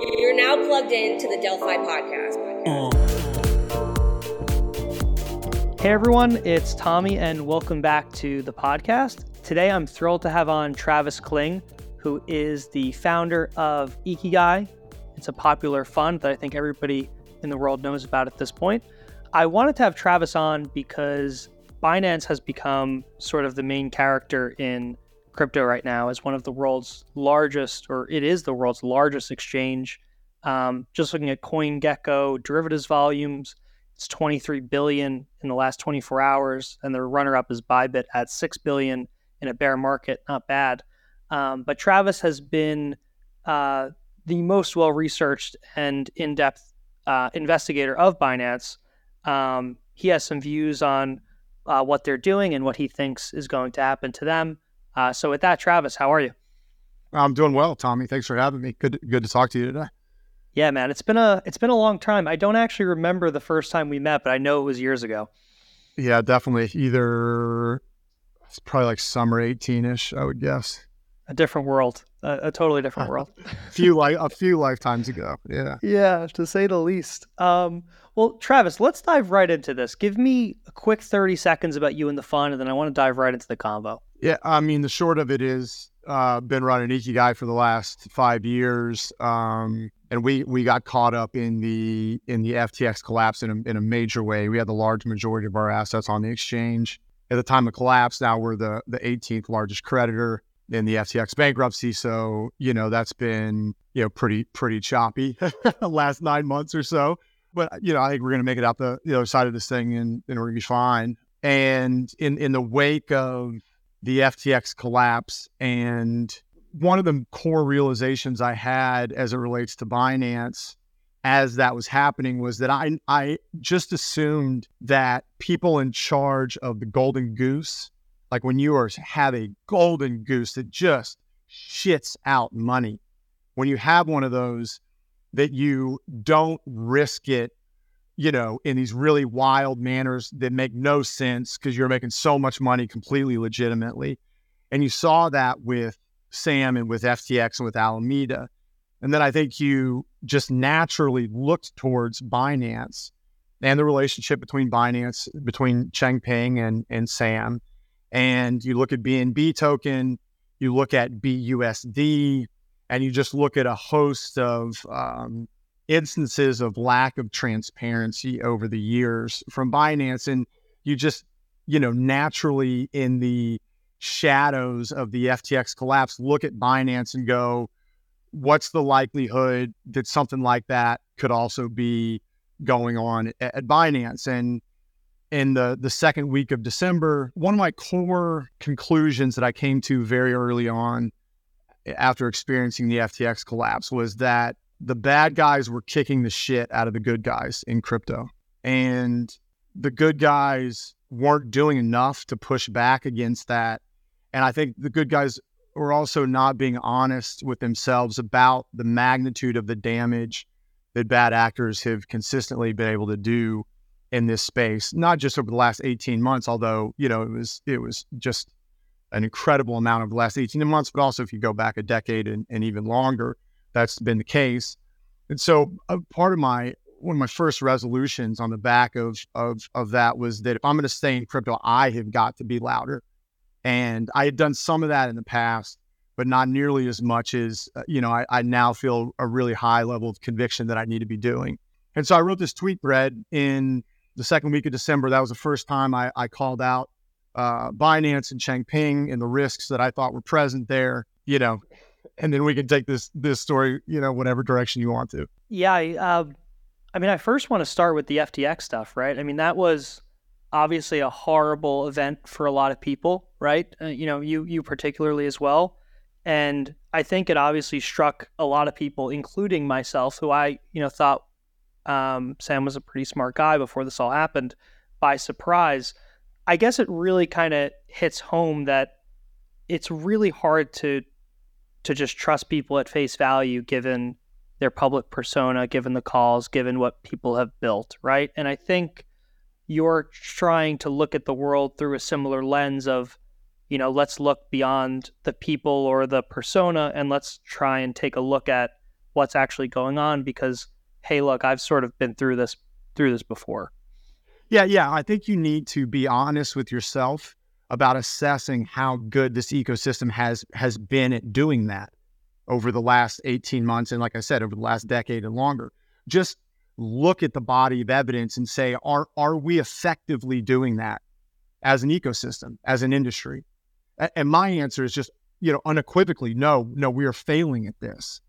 You're now plugged in to the Delphi podcast. Hey everyone, it's Tommy, and welcome back to the podcast. Today I'm thrilled to have on Travis Kling, who is the founder of Ikigai. It's a popular fund that I think everybody in the world knows about at this point. I wanted to have Travis on because Binance has become sort of the main character in crypto right now as one of the world's largest, or it is the world's largest exchange. Um, just looking at CoinGecko derivatives volumes, it's 23 billion in the last 24 hours, and the runner-up is Bybit at 6 billion in a bear market. Not bad. Um, but Travis has been uh, the most well-researched and in-depth uh, investigator of Binance. Um, he has some views on uh, what they're doing and what he thinks is going to happen to them. Uh, so, with that, Travis, how are you? I'm doing well, Tommy. Thanks for having me. Good, good to talk to you today. Yeah, man, it's been a it's been a long time. I don't actually remember the first time we met, but I know it was years ago. Yeah, definitely. Either it's probably like summer 18ish, I would guess. A different world, a, a totally different world. a few like a few lifetimes ago. Yeah. Yeah, to say the least. Um, well, Travis, let's dive right into this. Give me a quick 30 seconds about you and the fund, and then I want to dive right into the convo. Yeah, I mean, the short of it is, uh, been running Ikigai for the last five years, um, and we we got caught up in the in the FTX collapse in a, in a major way. We had the large majority of our assets on the exchange at the time of collapse. Now we're the the 18th largest creditor in the FTX bankruptcy. So you know that's been you know pretty pretty choppy last nine months or so but you know, I think we're going to make it out the, the other side of this thing, and, and we're going to be fine. And in in the wake of the FTX collapse, and one of the core realizations I had as it relates to Binance as that was happening was that I I just assumed that people in charge of the golden goose, like when you are have a golden goose that just shits out money, when you have one of those, that you don't risk it, you know, in these really wild manners that make no sense because you're making so much money completely legitimately. And you saw that with Sam and with FTX and with Alameda. And then I think you just naturally looked towards Binance and the relationship between Binance, between Changpeng and, and Sam. And you look at BNB token, you look at BUSD, and you just look at a host of um, instances of lack of transparency over the years from Binance, and you just, you know, naturally in the shadows of the FTX collapse, look at Binance and go, what's the likelihood that something like that could also be going on at, at Binance? And in the the second week of December, one of my core conclusions that I came to very early on eh, after experiencing the FTX collapse was that the bad guys were kicking the shit out of the good guys in crypto. And the good guys weren't doing enough to push back against that. And I think the good guys were also not being honest with themselves about the magnitude of the damage that bad actors have consistently been able to do in this space, not just over the last 18 months, although, you know, it was it was just an incredible amount of the last 18 months, but also if you go back a decade and, and even longer, that's been the case. And so part of my one of my first resolutions on the back of of of that was that if I'm going to stay in crypto, I have got to be louder. And I had done some of that in the past, but not nearly as much as uh, you know. I, I now feel a really high level of conviction that I need to be doing. And so I wrote this tweet thread in the second week of December. That was the first time I, I called out uh, Binance and Changpeng and the risks that I thought were present there, you know, and then we can take this this story, you know, whatever direction you want to. Yeah, I, uh, I mean, I first want to start with the FTX stuff, right? I mean, that was obviously a horrible event for a lot of people, right? Uh, you know, you you particularly as well, and I think it obviously struck a lot of people, including myself, who I you know thought um, Sam was a pretty smart guy before this all happened, by surprise. I guess it really kind of hits home that it's really hard to to just trust people at face value given their public persona, given the calls, given what people have built, right? And I think you're trying to look at the world through a similar lens of, you know, let's look beyond the people or the persona and let's try and take a look at what's actually going on because hey, look, I've sort of been through this through this before. Yeah, yeah. I think you need to be honest with yourself about assessing how good this ecosystem has has been at doing that over the last 18 months and like I said over the last decade and longer. Just look at the body of evidence and say are are we effectively doing that as an ecosystem, as an industry? And my answer is just, you know, unequivocally no, no, we are failing at this.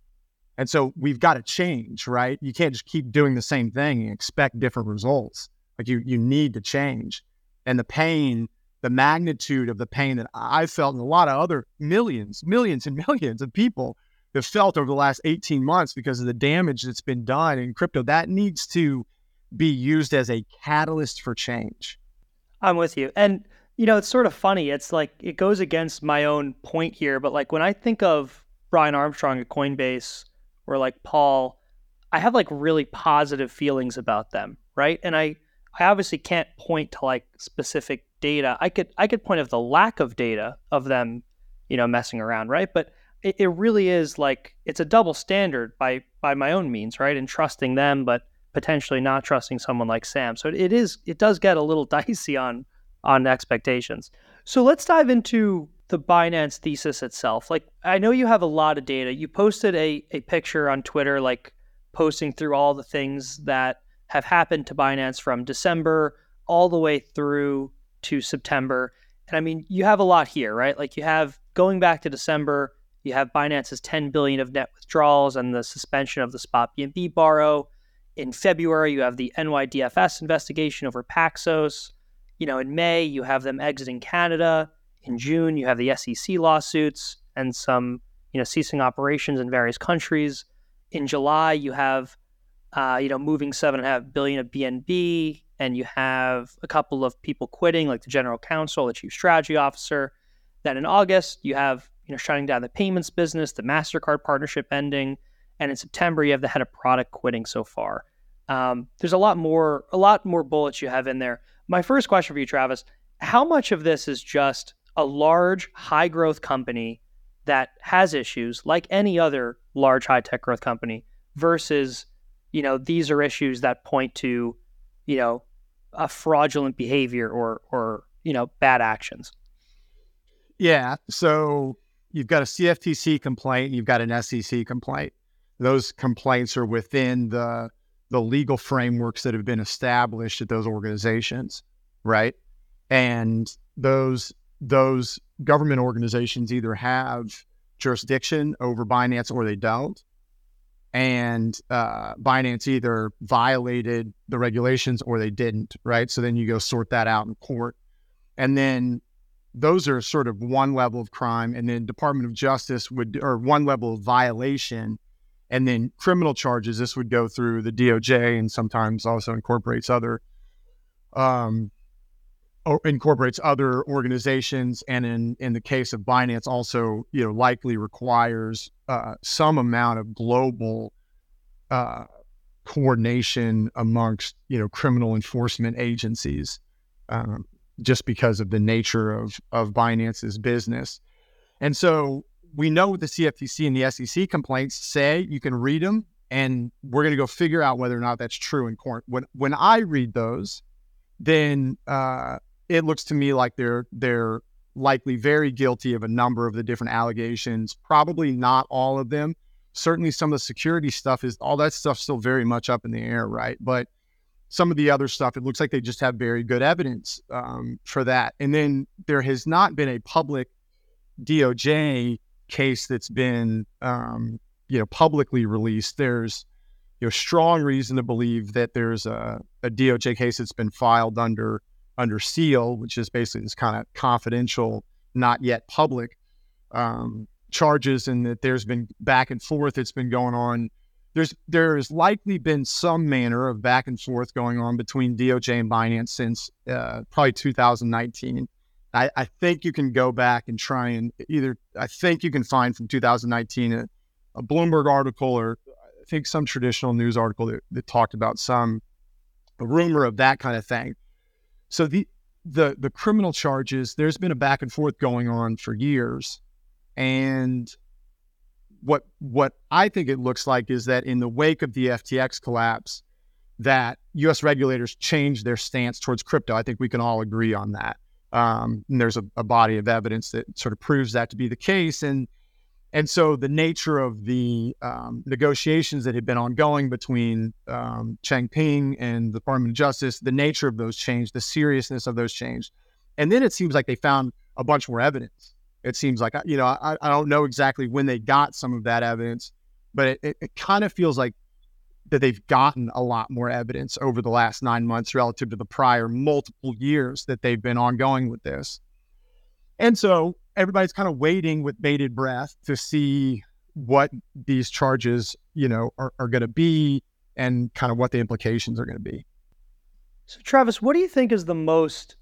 And so we've got to change, right? You can't just keep doing the same thing and expect different results. Like you you need to change. And the pain the magnitude of the pain that I felt and a lot of other millions, millions and millions of people have felt over the last 18 months because of the damage that's been done in crypto, that needs to be used as a catalyst for change. I'm with you. And, you know, it's sort of funny. It's like it goes against my own point here, but like when I think of Brian Armstrong at Coinbase or like Paul, I have like really positive feelings about them, right? And I, I obviously can't point to like specific data. I could I could point of the lack of data of them, you know, messing around, right? But it, it really is like it's a double standard by by my own means, right? And trusting them, but potentially not trusting someone like Sam. So it is it does get a little dicey on on expectations. So let's dive into the Binance thesis itself. Like I know you have a lot of data. You posted a, a picture on Twitter, like posting through all the things that have happened to Binance from December all the way through to September. And I mean, you have a lot here, right? Like you have going back to December, you have Binance's 10 billion of net withdrawals and the suspension of the spot BNB borrow. In February, you have the NYDFS investigation over Paxos. You know, in May, you have them exiting Canada. In June, you have the SEC lawsuits and some, you know, ceasing operations in various countries. In July, you have, uh, you know, moving seven and a half billion of BNB and you have a couple of people quitting, like the general counsel, the chief strategy officer. Then in August, you have you know shutting down the payments business, the Mastercard partnership ending, and in September, you have the head of product quitting so far. Um, there's a lot more, a lot more bullets you have in there. My first question for you, Travis: How much of this is just a large, high growth company that has issues, like any other large high tech growth company, versus you know these are issues that point to you know a fraudulent behavior or or you know bad actions. Yeah. So you've got a CFTC complaint, you've got an SEC complaint. Those complaints are within the the legal frameworks that have been established at those organizations, right? And those those government organizations either have jurisdiction over Binance or they don't and uh, Binance either violated the regulations or they didn't, right? So then you go sort that out in court. And then those are sort of one level of crime. And then Department of Justice would, or one level of violation. And then criminal charges, this would go through the DOJ and sometimes also incorporates other, um, incorporates other organizations. And in, in the case of Binance, also, you know, likely requires uh, some amount of global uh, coordination amongst you know criminal enforcement agencies, um, just because of the nature of of Binance's business, and so we know what the CFTC and the SEC complaints say. You can read them, and we're going to go figure out whether or not that's true in court. When when I read those, then uh, it looks to me like they're they're likely very guilty of a number of the different allegations, probably not all of them. Certainly, some of the security stuff is all that stuff still very much up in the air, right? But some of the other stuff, it looks like they just have very good evidence um, for that. And then there has not been a public DOJ case that's been, um, you know, publicly released. There's, you know, strong reason to believe that there's a, a DOJ case that's been filed under under seal, which is basically this kind of confidential, not yet public um, charges, and that there's been back and forth. It's been going on. There's there has likely been some manner of back and forth going on between DOJ and Binance since uh, probably 2019. I, I, think you can go back and try and either I think you can find from 2019 a, a Bloomberg article or I think some traditional news article that, that talked about some a rumor of that kind of thing. So the the the criminal charges, there's been a back and forth going on for years, and what what I think it looks like is that in the wake of the FTX collapse, that U.S. regulators changed their stance towards crypto. I think we can all agree on that. Um, and there's a, a, body of evidence that sort of proves that to be the case. And and so the nature of the um, negotiations that had been ongoing between um, Changpeng and the Department of Justice, the nature of those changed, the seriousness of those changed. And then it seems like they found a bunch more evidence. It seems like, you know, I, I don't know exactly when they got some of that evidence, but it, it, it kind of feels like that they've gotten a lot more evidence over the last nine months relative to the prior multiple years that they've been ongoing with this. And so everybody's kind of waiting with bated breath to see what these charges, you know, are, are going to be and kind of what the implications are going to be. So, Travis, what do you think is the most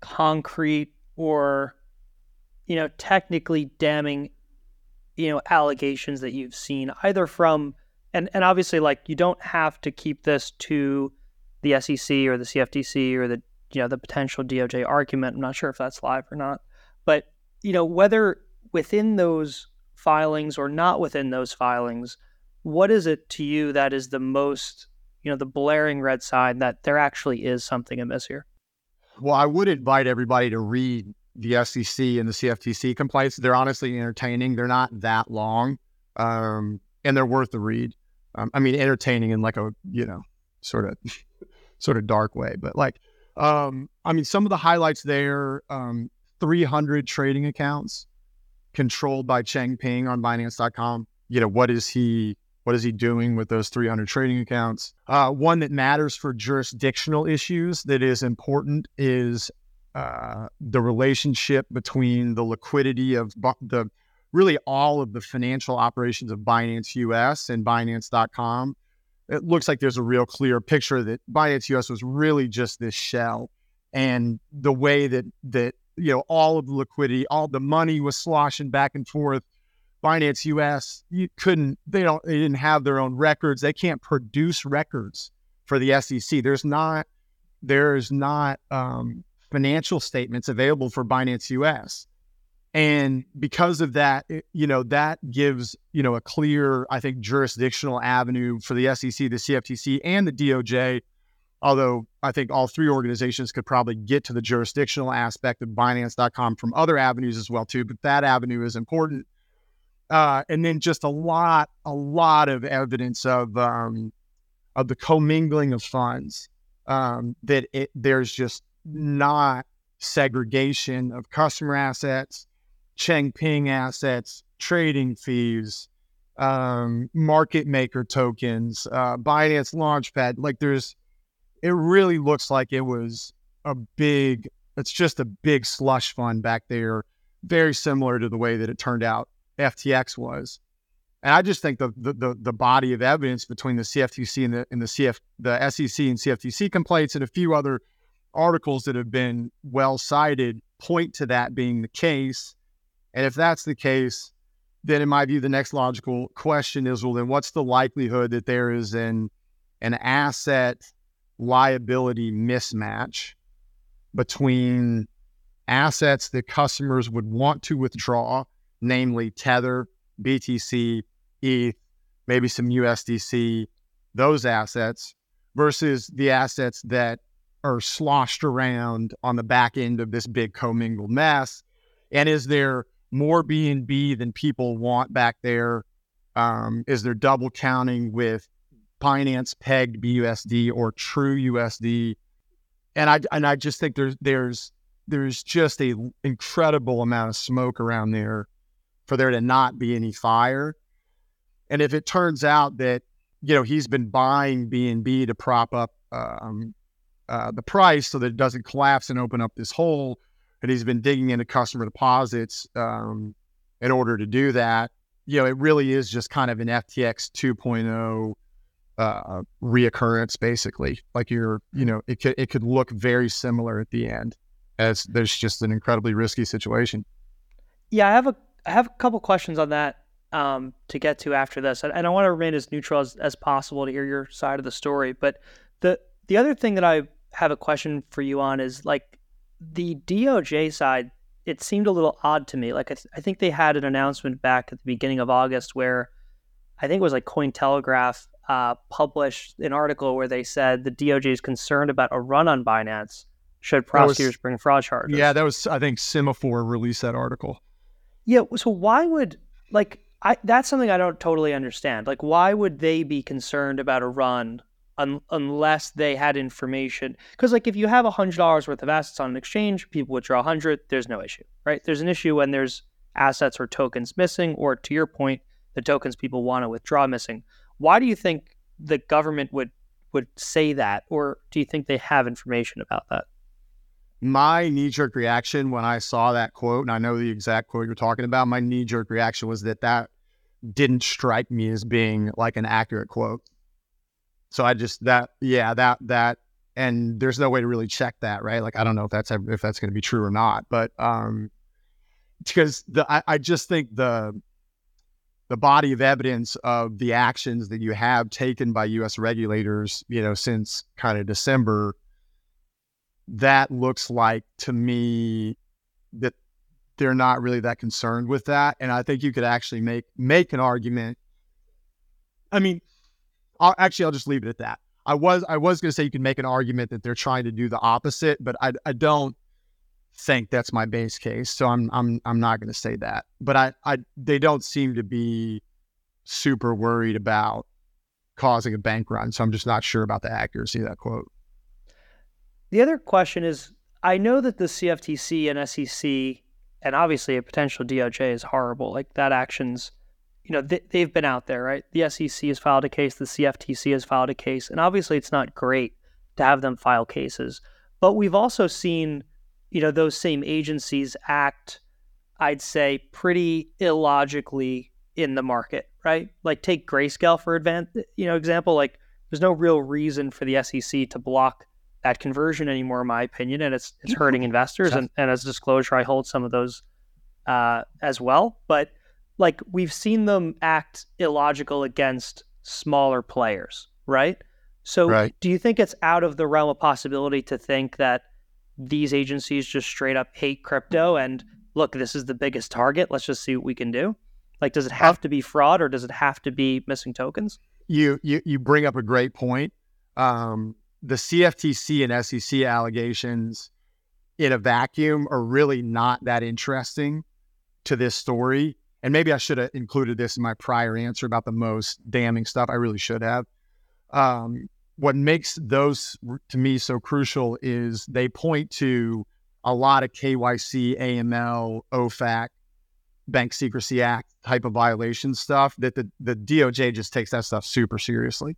concrete or, you know, technically damning, you know, allegations that you've seen either from and and obviously like you don't have to keep this to the SEC or the CFTC or the you know the potential DOJ argument. I'm not sure if that's live or not, but you know whether within those filings or not within those filings, what is it to you that is the most you know the blaring red sign that there actually is something amiss here? Well, I would invite everybody to read the SEC and the CFTC complaints. They're honestly entertaining. They're not that long, um, and they're worth the read. Um, I mean, entertaining in like a you know sort of sort of dark way, but like um, I mean, some of the highlights there: um, 300 trading accounts controlled by Changpeng on Binance.com. You know, what is he? What is he doing with those 300 trading accounts? Uh, one that matters for jurisdictional issues that is important is uh, the relationship between the liquidity of the really all of the financial operations of Binance US and Binance.com, it looks like there's a real clear picture that Binance US was really just this shell. And the way that that you know all of the liquidity, all the money was sloshing back and forth. Binance US, you couldn't, they don't, they didn't have their own records. They can't produce records for the SEC. There's not, there's not um, financial statements available for Binance US. And because of that, it, you know, that gives, you know, a clear, I think, jurisdictional avenue for the SEC, the CFTC, and the DOJ. Although I think all three organizations could probably get to the jurisdictional aspect of Binance.com from other avenues as well, too. But that avenue is important. Uh, and then just a lot, a lot of evidence of um, of the commingling of funds. Um, that it, there's just not segregation of customer assets Changpeng assets, trading fees, um, market maker tokens, uh, Binance Launchpad. Like there's, it really looks like it was a big, it's just a big slush fund back there, very similar to the way that it turned out FTX was. And I just think the the the, body of evidence between the CFTC and the and the CF the SEC and CFTC complaints and a few other articles that have been well cited point to that being the case. And if that's the case, then in my view, the next logical question is, well, then what's the likelihood that there is an an asset liability mismatch between assets that customers would want to withdraw, namely Tether, BTC, ETH, maybe some USDC, those assets, versus the assets that are sloshed around on the back end of this big commingled mess? And is there more BNB than people want back there? Um, is there double counting with Binance pegged BUSD or true USD? And I and I just think there's there's there's just a incredible amount of smoke around there for there to not be any fire. And if it turns out that you know he's been buying BNB to prop up um, uh, the price so that it doesn't collapse and open up this hole, and he's been digging into customer deposits um, in order to do that. You know, it really is just kind of an FTX 2.0 uh, reoccurrence, basically. Like you're, you know, it could it could look very similar at the end, as there's just an incredibly risky situation. Yeah, I have a I have a couple questions on that um, to get to after this, and I want to remain as neutral as, as possible to hear your side of the story. But the the other thing that I have a question for you on is like the DOJ side, it seemed a little odd to me. Like I, th- I think they had an announcement back at the beginning of August where I think it was like Cointelegraph uh, published an article where they said the DOJ is concerned about a run on Binance should prosecutors was, bring fraud charges. Yeah, that was I think Semafor released that article. Yeah, so why would like I that's something I don't totally understand. Like why would they be concerned about a run un, unless they had information? Because like if you have a hundred dollars worth of assets on an exchange, people withdraw a hundred. There's no issue, right? There's an issue when there's assets or tokens missing, or to your point, the tokens people want to withdraw missing. Why do you think the government would would say that, or do you think they have information about that? My knee jerk reaction when I saw that quote, and I know the exact quote you're talking about, my knee jerk reaction was that that didn't strike me as being like an accurate quote. So I just that yeah that that and there's no way to really check that right. Like I don't know if that's if that's going to be true or not, but um because the I, I just think the the body of evidence of the actions that you have taken by U.S. regulators, you know, since kind of December, that looks like to me that they're not really that concerned with that, and I think you could actually make make an argument. I mean, I'll, actually, I'll just leave it at that. I was I was going to say you can make an argument that they're trying to do the opposite, but I I don't think that's my base case. So I'm I'm I'm not going to say that. But I I they don't seem to be super worried about causing a bank run. So I'm just not sure about the accuracy of that quote. The other question is I know that the CFTC and SEC and obviously a potential DOJ is horrible. Like that actions, you know, they, they've been out there, right? The SEC has filed a case, the CFTC has filed a case, and obviously it's not great to have them file cases. But we've also seen you know, those same agencies act, I'd say, pretty illogically in the market, right? Like take Grayscale for advan- you know, example, like there's no real reason for the SEC to block that conversion anymore, in my opinion, and it's it's hurting investors. And, and as disclosure, I hold some of those uh, as well. But like we've seen them act illogical against smaller players, right? So right. do you think it's out of the realm of possibility to think that these agencies just straight up hate crypto and look, this is the biggest target. Let's just see what we can do. Like, does it have to be fraud or does it have to be missing tokens? You you you bring up a great point. Um, the CFTC and SEC allegations in a vacuum are really not that interesting to this story. And maybe I should have included this in my prior answer about the most damning stuff. I really should have. Um, what makes those to me so crucial is they point to a lot of KYC, AML, OFAC, Bank Secrecy Act type of violation stuff that the, the DOJ just takes that stuff super seriously.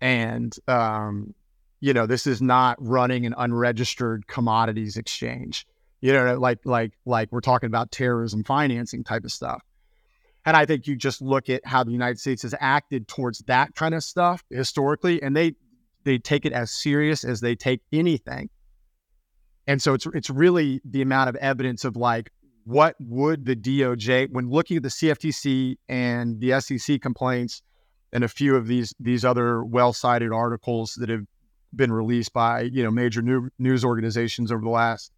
And, um, you know, this is not running an unregistered commodities exchange. You know, like like like we're talking about terrorism financing type of stuff. And I think you just look at how the United States has acted towards that kind of stuff historically, and they they take it as serious as they take anything. And so it's it's really the amount of evidence of like what would the DOJ when looking at the CFTC and the SEC complaints and a few of these these other well cited articles that have been released by you know major new, news organizations over the last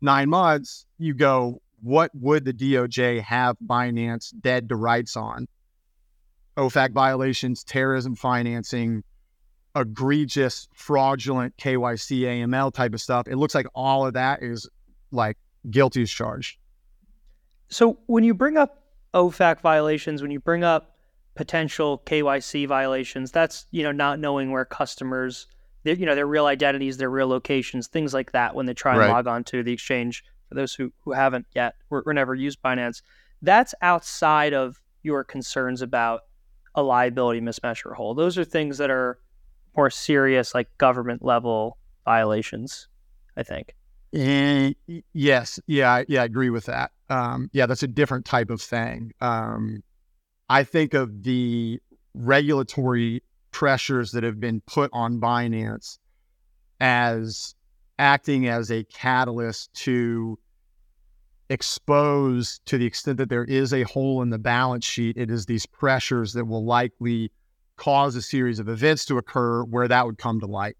nine months, you go, what would the DOJ have Binance dead to rights on? OFAC violations, terrorism financing, egregious, fraudulent KYC, AML type of stuff. It looks like all of that is like guilty as charged. So when you bring up OFAC violations, when you bring up potential KYC violations, that's you know not knowing where customers, you know, their real identities, their real locations, things like that when they try and right. log on to the exchange for those who, who haven't yet or, or never used Binance, that's outside of your concerns about a liability mismatch or hold. Those are things that are more serious, like government level violations, I think. And yes, yeah, yeah, I agree with that. Um, yeah, that's a different type of thing. Um, I think of the regulatory pressures that have been put on Binance as acting as a catalyst to expose to the extent that there is a hole in the balance sheet, it is these pressures that will likely cause a series of events to occur where that would come to light.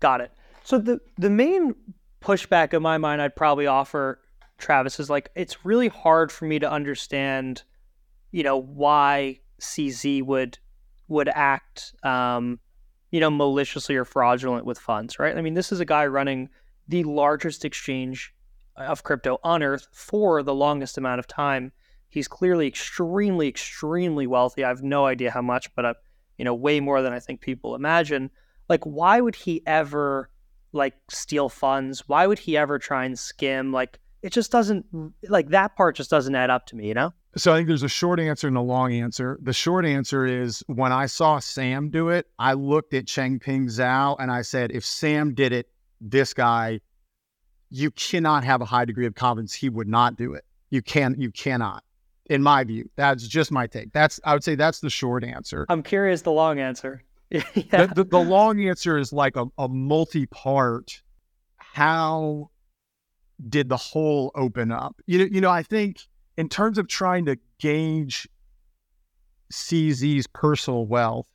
Got it. So the the main pushback in my mind I'd probably offer Travis is like it's really hard for me to understand, you know, why CZ would would act um, you know, maliciously or fraudulent with funds, right? I mean, this is a guy running the largest exchange of crypto on earth for the longest amount of time. He's clearly extremely, extremely wealthy. I have no idea how much, but uh, you know, way more than I think people imagine. Like, why would he ever like steal funds? Why would he ever try and skim? Like, it just doesn't like that part just doesn't add up to me, you know? So I think there's a short answer and a long answer. The short answer is when I saw Sam do it, I looked at Changpeng Zhao and I said, if Sam did it, this guy, you cannot have a high degree of confidence he would not do it. You can you cannot. In my view. That's just my take. That's I would say that's the short answer. I'm curious the long answer. yeah. the, the, the long answer is like a, a multi-part how did the hole open up? You know, you know, I think in terms of trying to gauge CZ's personal wealth,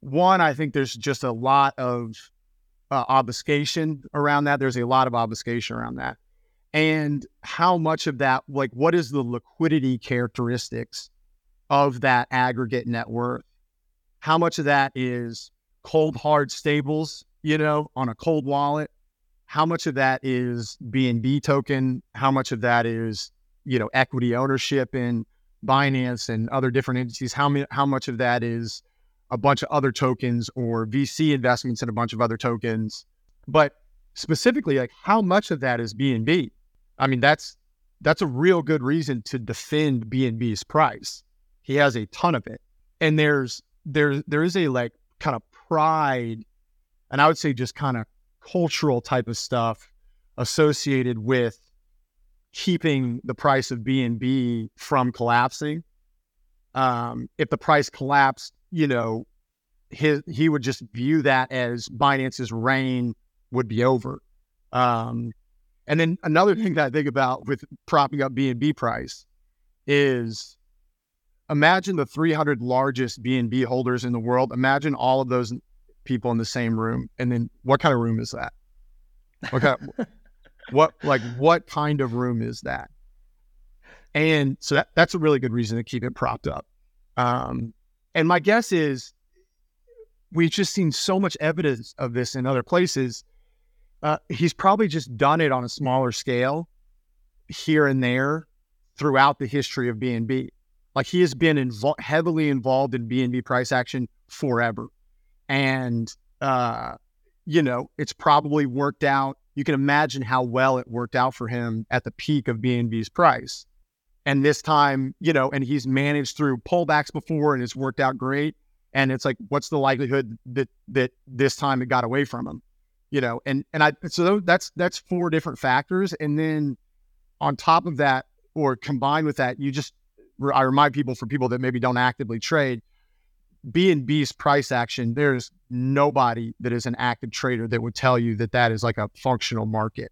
one, I think there's just a lot of uh, obfuscation around that. There's a lot of obfuscation around that. And how much of that, like, what is the liquidity characteristics of that aggregate net worth? How much of that is cold, hard stables, you know, on a cold wallet? How much of that is BNB token? How much of that is you know equity ownership in Binance and other different entities. How many, how much of that is a bunch of other tokens or VC investments in a bunch of other tokens? But specifically, like how much of that is BNB? I mean, that's that's a real good reason to defend BNB's price. He has a ton of it, and there's there there is a like kind of pride, and I would say just kind of cultural type of stuff associated with keeping the price of BNB from collapsing. Um, if the price collapsed, you know, his he would just view that as Binance's reign would be over. Um, and then another thing that I think about with propping up BNB price is imagine the 300 largest BNB holders in the world. Imagine all of those people in the same room, and then what kind of room is that? What kind of, what like what kind of room is that? And so that, that's a really good reason to keep it propped up. Um, and my guess is we've just seen so much evidence of this in other places. Uh, he's probably just done it on a smaller scale here and there throughout the history of BNB. Like he has been invo- heavily involved in BNB price action forever. And, uh, you know, it's probably worked out you can imagine how well it worked out for him at the peak of BNB's price. And this time, you know, and he's managed through pullbacks before and it's worked out great. And it's like, what's the likelihood that that this time it got away from him? You know, and and I so that's that's four different factors. And then on top of that, or combined with that, you just I remind people for people that maybe don't actively trade, BNB's price action, there's nobody that is an active trader that would tell you that that is like a functional market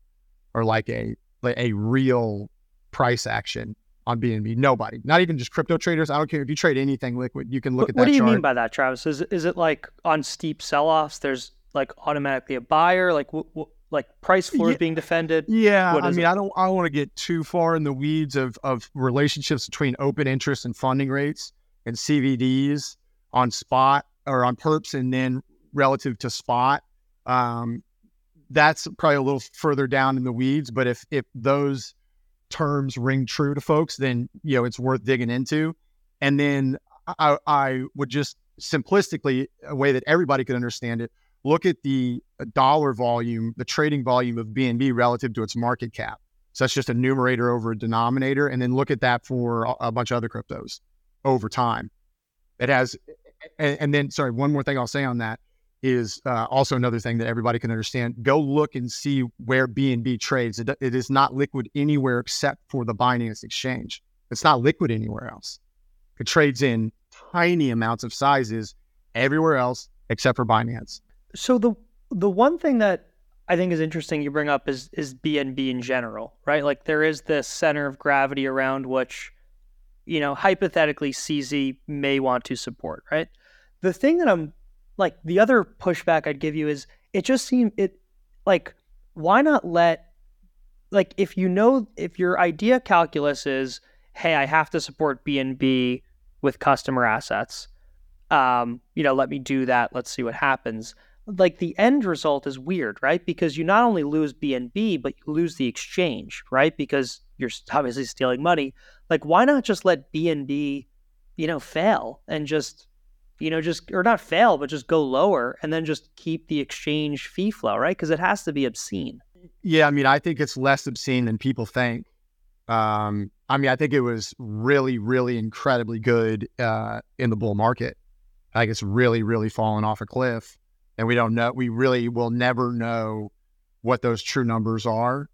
or like a like a real price action on BNB. Nobody, not even just crypto traders. I don't care if you trade anything liquid. You can look what, at that. What do you chart. mean by that, Travis? Is is it like on steep sell-offs? There's like automatically a buyer. Like w- w- like price floors yeah, being defended. Yeah, I mean, it? I don't I don't want to get too far in the weeds of of relationships between open interest and funding rates and CVDs on spot or on perps and then relative to spot. Um, that's probably a little further down in the weeds, but if if those terms ring true to folks, then you know it's worth digging into. And then I, I would just simplistically, a way that everybody could understand it, look at the dollar volume, the trading volume of BNB relative to its market cap. So that's just a numerator over a denominator, and then look at that for a bunch of other cryptos over time. It has, and, and then sorry, one more thing I'll say on that is uh, also another thing that everybody can understand. Go look and see where BNB trades. It, it is not liquid anywhere except for the Binance exchange. It's not liquid anywhere else. It trades in tiny amounts of sizes everywhere else except for Binance. So the the one thing that I think is interesting you bring up is is BNB in general, right? Like there is this center of gravity around which you know, hypothetically CZ may want to support, right? The thing that I'm like the other pushback I'd give you is it just seemed it like why not let like if you know if your idea calculus is hey i have to support bnb with customer assets um you know let me do that let's see what happens. Like the end result is weird right? Because you not only lose bnb but you lose the exchange right? Because you're obviously stealing money like why not just let bnb you know fail and just you know just or not fail but just go lower and then just keep the exchange fee flow right because it has to be obscene yeah, I mean, I think it's less obscene than people think. Um, I mean, I think it was really, really incredibly good uh, in the bull market. I think it's really, really fallen off a cliff, and we don't know. We really will never know what those true numbers are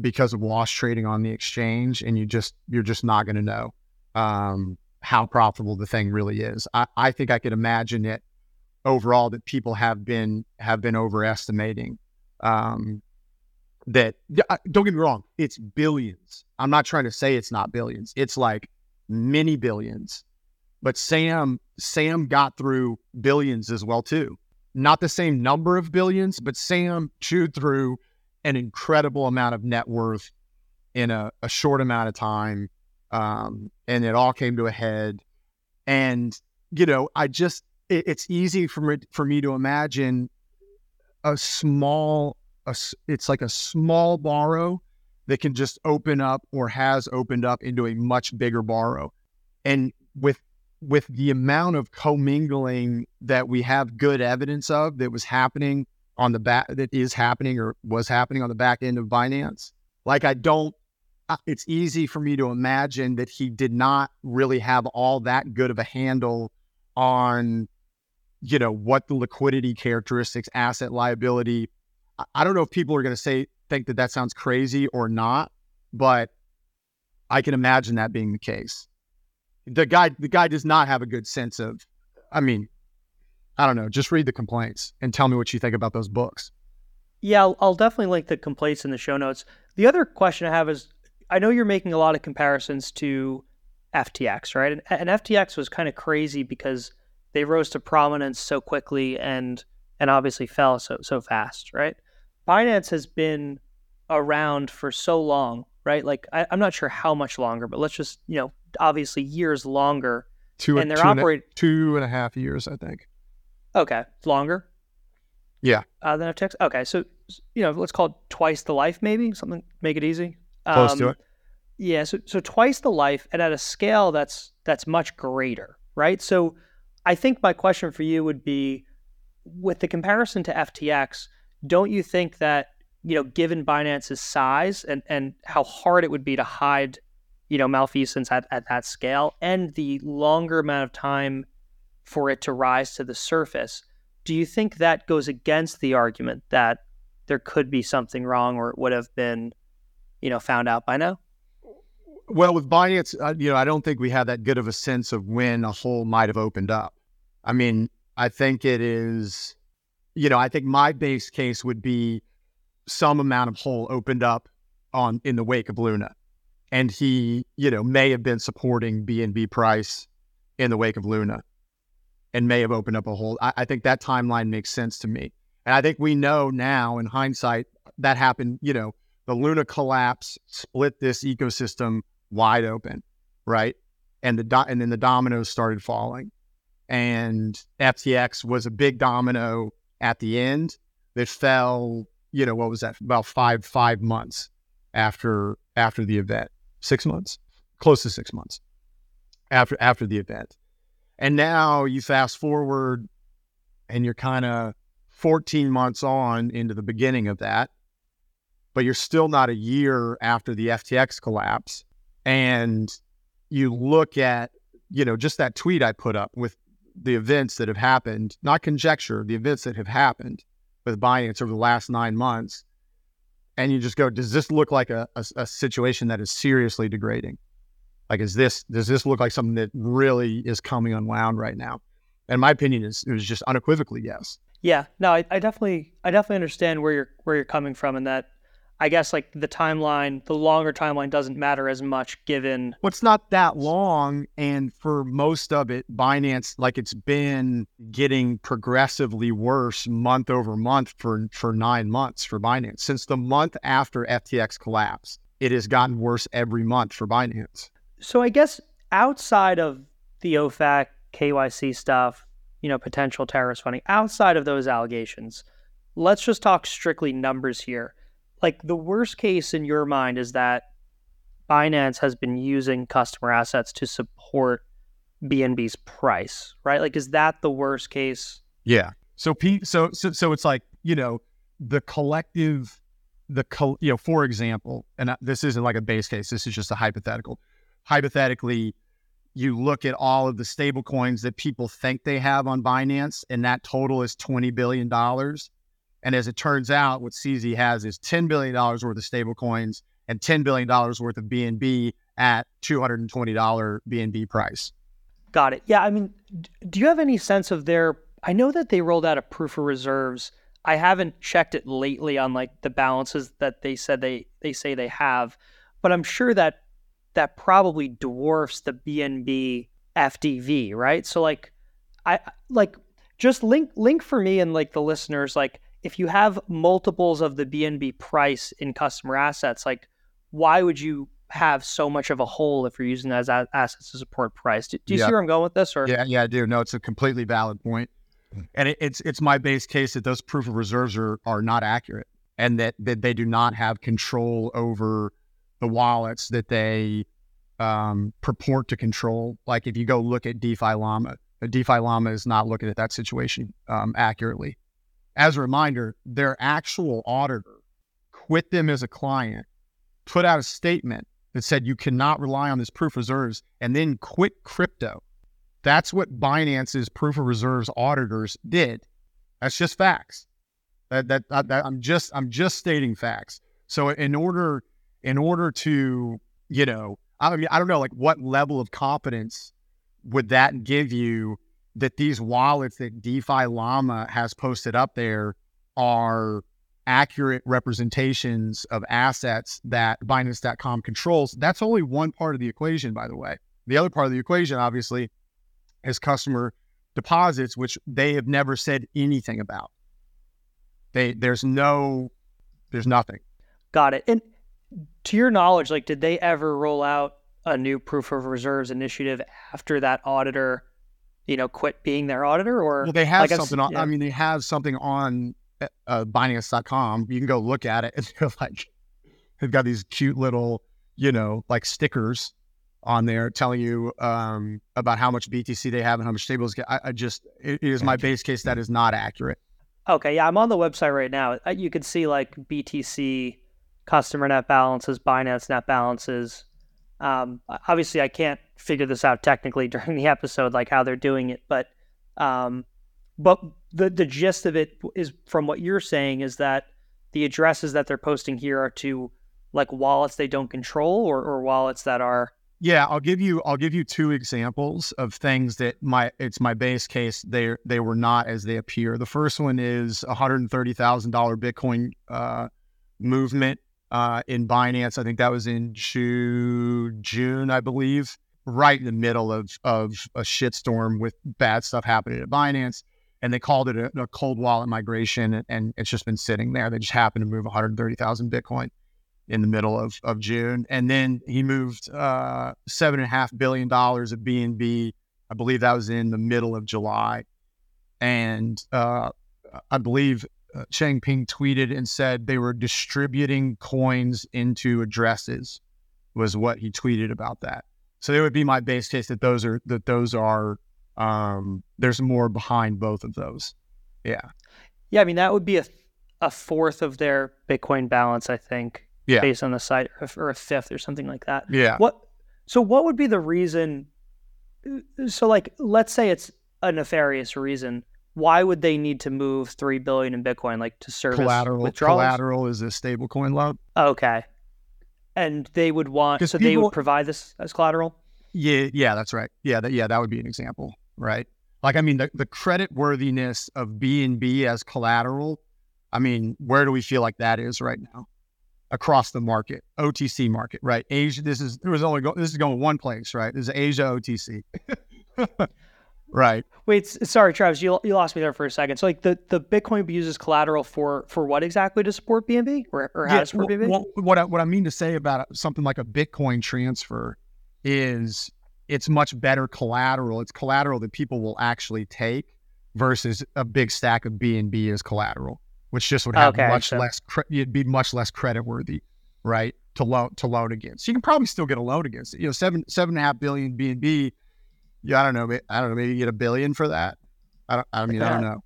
because of wash trading on the exchange, and you just you're just not going to know um, how profitable the thing really is. I, I think I could imagine it overall that people have been have been overestimating. Um, that don't get me wrong, it's billions. I'm not trying to say it's not billions. It's like many billions. But Sam Sam got through billions as well too. Not the same number of billions, but Sam chewed through an incredible amount of net worth in a, a short amount of time. Um, and it all came to a head. And, you know, I just, it, it's easy for me, for me to imagine a small a, it's like a small borrow that can just open up or has opened up into a much bigger borrow. And with with the amount of commingling that we have good evidence of that was happening on the back that is happening or was happening on the back end of Binance, like I don't it's easy for me to imagine that he did not really have all that good of a handle on you know what the liquidity characteristics asset liability I don't know if people are going to say think that that sounds crazy or not, but I can imagine that being the case. The guy, the guy does not have a good sense of. I mean, I don't know. Just read the complaints and tell me what you think about those books. Yeah, I'll, I'll definitely link the complaints in the show notes. The other question I have is, I know you're making a lot of comparisons to FTX, right? And, and FTX was kind of crazy because they rose to prominence so quickly and and obviously fell so so fast, right? Binance has been around for so long, right? Like I, am not sure how much longer, but let's just you know, obviously years longer. Two and they're operating two and a half years, I think. Okay, longer. Yeah. Uh, than FTX. Okay, so you know, let's call it twice the life, maybe something make it easy. Close um, to it. Yeah. So so twice the life, and at a scale that's that's much greater, right? So I think my question for you would be, with the comparison to FTX don't you think that you know given binance's size and and how hard it would be to hide you know malfeasance at, at that scale and the longer amount of time for it to rise to the surface do you think that goes against the argument that there could be something wrong or it would have been you know found out by now? Well with binance uh, you know i don't think we have that good of a sense of when a hole might have opened up. I mean i think it is you know, I think my base case would be some amount of hole opened up on in the wake of Luna. And he, you know, may have been supporting BNB price in the wake of Luna and may have opened up a hole. I, I think that timeline makes sense to me. And I think we know now in hindsight that happened, you know, the Luna collapse split this ecosystem wide open, right? And the do- and then the dominoes started falling. And FTX was a big domino at the end that fell, you know, what was that? About five five months after after the event, six months, close to six months after after the event, and now you fast forward, and you're kind of 14 months on into the beginning of that, but you're still not a year after the FTX collapse, and you look at you know just that tweet I put up with the events that have happened, not conjecture, the events that have happened with Binance over the last nine months, and you just go, does this look like a, a, a, situation that is seriously degrading? Like, is this does this look like something that really is coming unwound right now? And my opinion is it was just unequivocally yes. Yeah, no, I, I definitely I definitely understand where you're where you're coming from, and that I guess like the timeline, the longer timeline doesn't matter as much given. Well, it's not that long. And for most of it, Binance, like it's been getting progressively worse month over month for, for nine months for Binance. Since the month after FTX collapsed, it has gotten worse every month for Binance. So I guess outside of the OFAC, KYC stuff, you know, potential terrorist funding, outside of those allegations, let's just talk strictly numbers here like the worst case in your mind is that Binance has been using customer assets to support BNB's price, right? Like, is that the worst case? Yeah. So, Pete, so, so, so it's like, you know, the collective, the, co- you know, for example, and this isn't like a base case, this is just a hypothetical. Hypothetically, you look at all of the stable coins that people think they have on Binance, and that total is $20 billion. And as it turns out, what CZ has is $10 billion worth of stable coins and $10 billion worth of BNB at $220 BNB price. Got it. Yeah. I mean, do you have any sense of their? I know that they rolled out a proof of reserves. I haven't checked it lately on like the balances that they said they they say they have, but I'm sure that that probably dwarfs the BNB FDV, right? So like, I like just link link for me and like the listeners like if you have multiples of the BNB price in customer assets, like why would you have so much of a hole if you're using that as assets to support price? Do, do you yeah. see where I'm going with this? Or yeah, yeah, I do. No, it's a completely valid point, and it, it's it's my base case that those proof of reserves are are not accurate, and that that they do not have control over the wallets that they um, purport to control. Like if you go look at DeFi Llama, DeFi Llama is not looking at that situation um, accurately as a reminder, their actual auditor quit them as a client, put out a statement that said you cannot rely on this proof of reserves, and then quit crypto. That's what Binance's proof of reserves auditors did. That's just facts. That, that, that I'm just I'm just stating facts. So in order in order to you know I mean I don't know like what level of confidence would that give you that these wallets that DeFi Llama has posted up there are accurate representations of assets that Binance.com controls. That's only one part of the equation, by the way. The other part of the equation, obviously, is customer deposits, which they have never said anything about. They there's no there's nothing. Got it. And to your knowledge, like did they ever roll out a new proof of reserves initiative after that auditor you know, quit being their auditor or well, they have like something on, yeah. I mean, they have something on uh, Binance.com. You can go look at it. And they're like, they've got these cute little, you know, like stickers on there telling you um, about how much BTC they have and how much stables get. I, I just, it, it is my base case that is not accurate. Okay. Yeah. I'm on the website right now. You can see like BTC customer net balances, Binance net balances, um, obviously, I can't figure this out technically during the episode, like how they're doing it, but um, but the the gist of it is from what you're saying is that the addresses that they're posting here are to like wallets they don't control or, or wallets that are yeah i'll give you i'll give you two examples of things that my it's my base case they they were not as they appear. The first one is a $130000 bitcoin uh, movement uh, in Binance. I think that was in June, June, I believe, right in the middle of of a shitstorm with bad stuff happening at Binance. And they called it a, a cold wallet migration, and, it's just been sitting there. They just happened to move 130,000 Bitcoin in the middle of, of June, and then he moved uh, seven and a half billion dollars of BNB. I believe that was in the middle of July, and uh, I believe uh, Changpeng tweeted and said they were distributing coins into addresses was what he tweeted about that. So it would be my base case that those are that those are um, there's more behind both of those. Yeah. Yeah, I mean that would be a a fourth of their Bitcoin balance, I think. Yeah. Based on the site, or a fifth, or something like that. Yeah. What? So what would be the reason? So like, let's say it's a nefarious reason why would they need to move three billion in Bitcoin like to service collateral? Withdrawals? Collateral is a stablecoin loan. Okay, and they would want so people, they would provide this as collateral. Yeah, yeah, that's right. Yeah, that, yeah, that would be an example, right? Like, I mean, the, the credit worthiness of BNB as collateral. I mean, where do we feel like that is right now? across the market, OTC market, right? Asia. This is there was only go, this is going one place, right? This is Asia OTC, right? Wait, sorry, Travis, you, you lost me there for a second. So like the, the Bitcoin uses collateral for for what exactly to support BNB or, or how yeah, to support BNB? Well, what I, what I mean to say about something like a Bitcoin transfer is it's much better collateral. It's collateral that people will actually take versus a big stack of BNB as collateral which just would have okay, much so. less, cre- it'd be much less credit worthy, right? To loan to loan against. So You can probably still get a loan against it. You know, seven seven and a half billion BNB. Yeah, I don't know. I don't know. Maybe you get a billion for that. I don't. I mean, yeah. I don't know.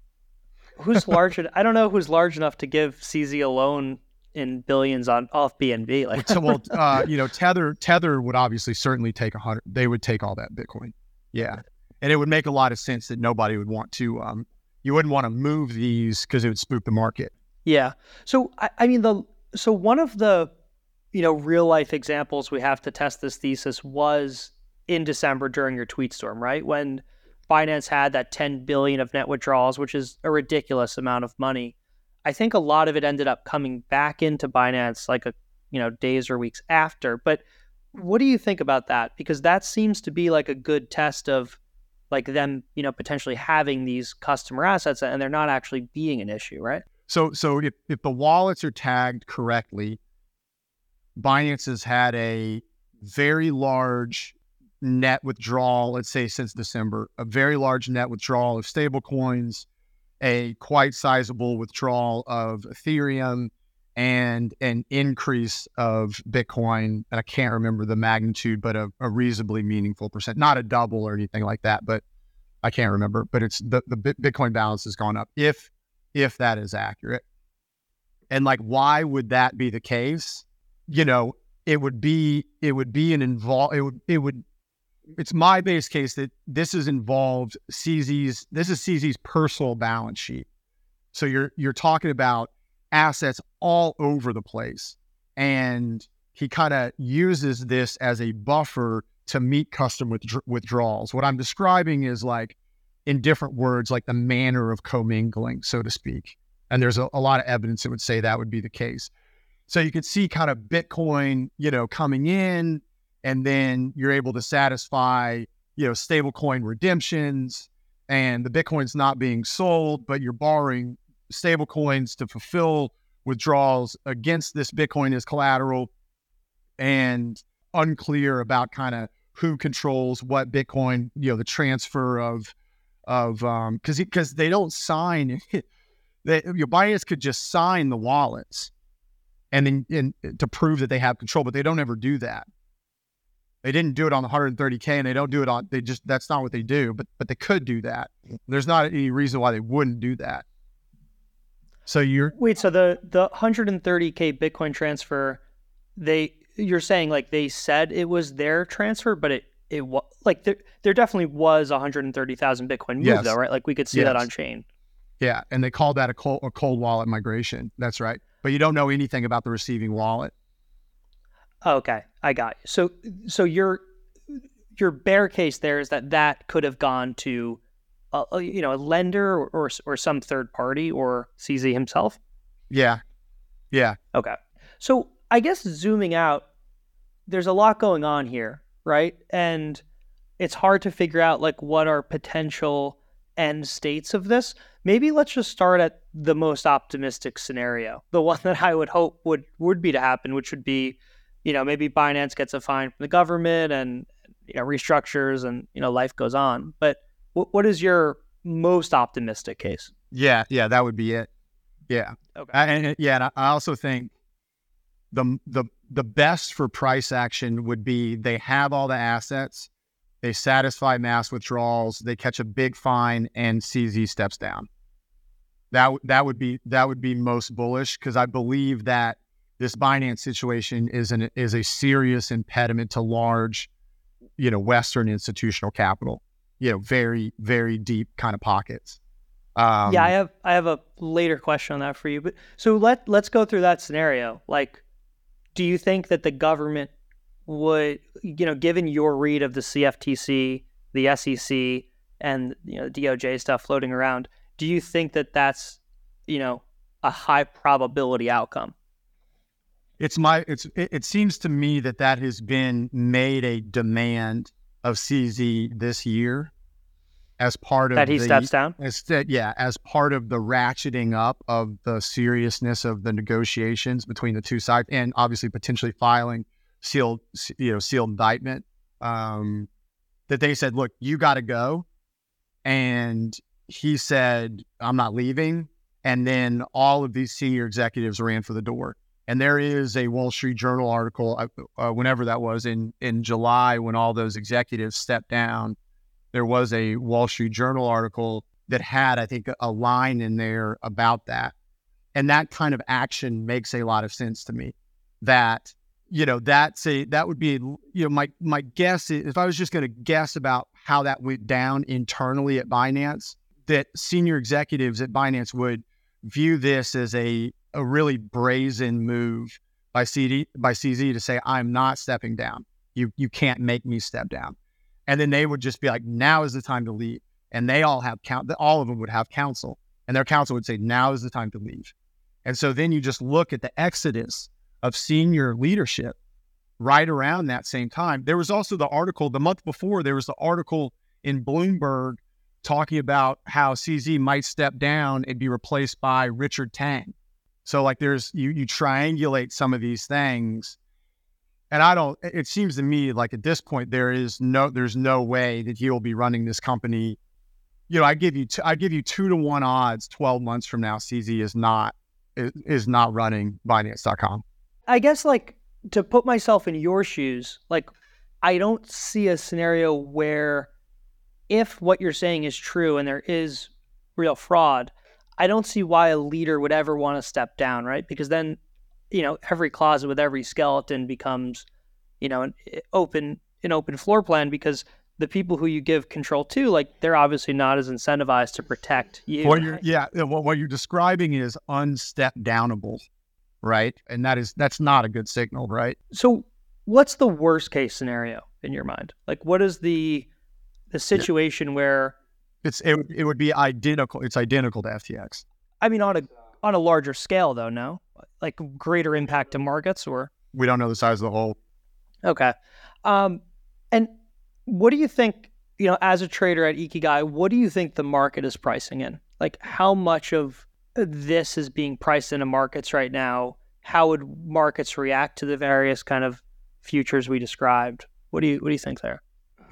who's large? I don't know who's large enough to give CZ a loan in billions on off BNB. Like, well, uh, you know, Tether Tether would obviously certainly take a hundred. They would take all that Bitcoin. Yeah, and it would make a lot of sense that nobody would want to um, you wouldn't want to move these because it would spook the market. Yeah. So I, I mean the so one of the you know real life examples we have to test this thesis was in December during your tweet storm, right? When Binance had that 10 billion of net withdrawals, which is a ridiculous amount of money. I think a lot of it ended up coming back into Binance like a you know days or weeks after. But what do you think about that? Because that seems to be like a good test of like them, you know, potentially having these customer assets and they're not actually being an issue, right? So, so if, if the wallets are tagged correctly, Binance has had a very large net withdrawal, let's say since December, a very large net withdrawal of stablecoins, a quite sizable withdrawal of Ethereum, and an increase of Bitcoin. And I can't remember the magnitude, but a, a, reasonably meaningful percent, not a double or anything like that, but I can't remember. But it's the, the Bitcoin balance has gone up if if that is accurate. And like, why would that be the case? You know, it would be it would be an involve it would it would it's my base case that this is involved CZ's this is CZ's personal balance sheet. So you're you're talking about assets all over the place. And he kind of uses this as a buffer to meet custom withdrawals. What I'm describing is like, in different words, like the manner of commingling, so to speak. And there's a, a lot of evidence that would say that would be the case. So you could see kind of Bitcoin, you know, coming in, and then you're able to satisfy, you know, stablecoin redemptions, and the Bitcoin's not being sold, but you're borrowing stablecoins to fulfill withdrawals against this Bitcoin as collateral and unclear about kind of who controls what Bitcoin, you know, the transfer of of um because because they don't sign they your Binance could just sign the wallets and then and to prove that they have control, but they don't ever do that. They didn't do it on the 130k and they don't do it on they just that's not what they do, but but they could do that. There's not any reason why they wouldn't do that. So you're wait. So the the 130k Bitcoin transfer, they you're saying like they said it was their transfer, but it it was like there there definitely was 130,000 Bitcoin move yes. though, right? Like we could see yes. that on chain. Yeah, and they called that a cold, a cold wallet migration. That's right. But you don't know anything about the receiving wallet. Oh, okay, I got you. So so your your bear case there is that that could have gone to a, you know a lender or, or, or some third party or CZ himself? Yeah, yeah. Okay. So I guess zooming out, there's a lot going on here, right? And it's hard to figure out like what are potential end states of this. Maybe let's just start at the most optimistic scenario, the one that I would hope would would be to happen, which would be, you know, maybe Binance gets a fine from the government and you know restructures and you know life goes on. But what, what is your most optimistic case? Yeah, yeah, that would be it. Yeah. Okay. I, and yeah, and I also think the the the best for price action would be they have all the assets, they satisfy mass withdrawals, they catch a big fine, and CZ steps down. That that would be that would be most bullish because I believe that this Binance situation is an is a serious impediment to large, you know, Western institutional capital you know, very, very deep kind of pockets. Um, yeah, I have I have a later question on that for you. But so let let's go through that scenario. Like, do you think that the government would, you know, given your read of the CFTC, the SEC, and you know the DOJ stuff floating around, do you think that that's, you know, a high probability outcome? It's my it's it, it seems to me that that has been made a demand of CZ this year as part of that he the, steps down. As, yeah, as part of the ratcheting up of the seriousness of the negotiations between the two sides, and obviously potentially filing sealed, you know, sealed indictment. Um, that they said, "Look, you got to go," and he said, "I'm not leaving." And then all of these senior executives ran for the door. And there is a Wall Street Journal article, uh, uh whenever that was in in July, when all those executives stepped down there was a Wall Street Journal article that had, I think, a line in there about that. And that kind of action makes a lot of sense to me. That, you know, that's a that would be, you know, my my guess is if I was just going to guess about how that went down internally at Binance, that senior executives at Binance would view this as a a really brazen move by CD by CZ to say, I'm not stepping down. You you can't make me step down. And then they would just be like, now is the time to leave. And they all have count, all of them would have counsel. And their counsel would say, now is the time to leave. And so then you just look at the exodus of senior leadership right around that same time. There was also the article the month before, there was the article in Bloomberg talking about how CZ might step down and be replaced by Richard Teng. So like there's you you triangulate some of these things and I don't. It seems to me like at this point there is no, there's no way that he will be running this company. You know, I give you, t- I give you two to one odds. Twelve months from now, CZ is not is not running Binance.com. I guess like to put myself in your shoes, like I don't see a scenario where if what you're saying is true and there is real fraud, I don't see why a leader would ever want to step down, right? Because then you know every closet with every skeleton becomes you know an eh, open an open floor plan because the people who you give control to like they're obviously not as incentivized to protect you what you're, yeah what, what you're describing is unstep downable right and that is that's not a good signal right so what's the worst case scenario in your mind like what is the the situation yeah. where it's it, it would be identical it's identical to ftx i mean on a on a larger scale though no? Like greater impact to markets or? We don't know the size of the hole okay. Um and what do you think you know as a trader at ikigai what do you think the market is pricing in? Like how much of this is being priced into markets right now? How would markets react to the various kind of futures we described? What do you what do you think there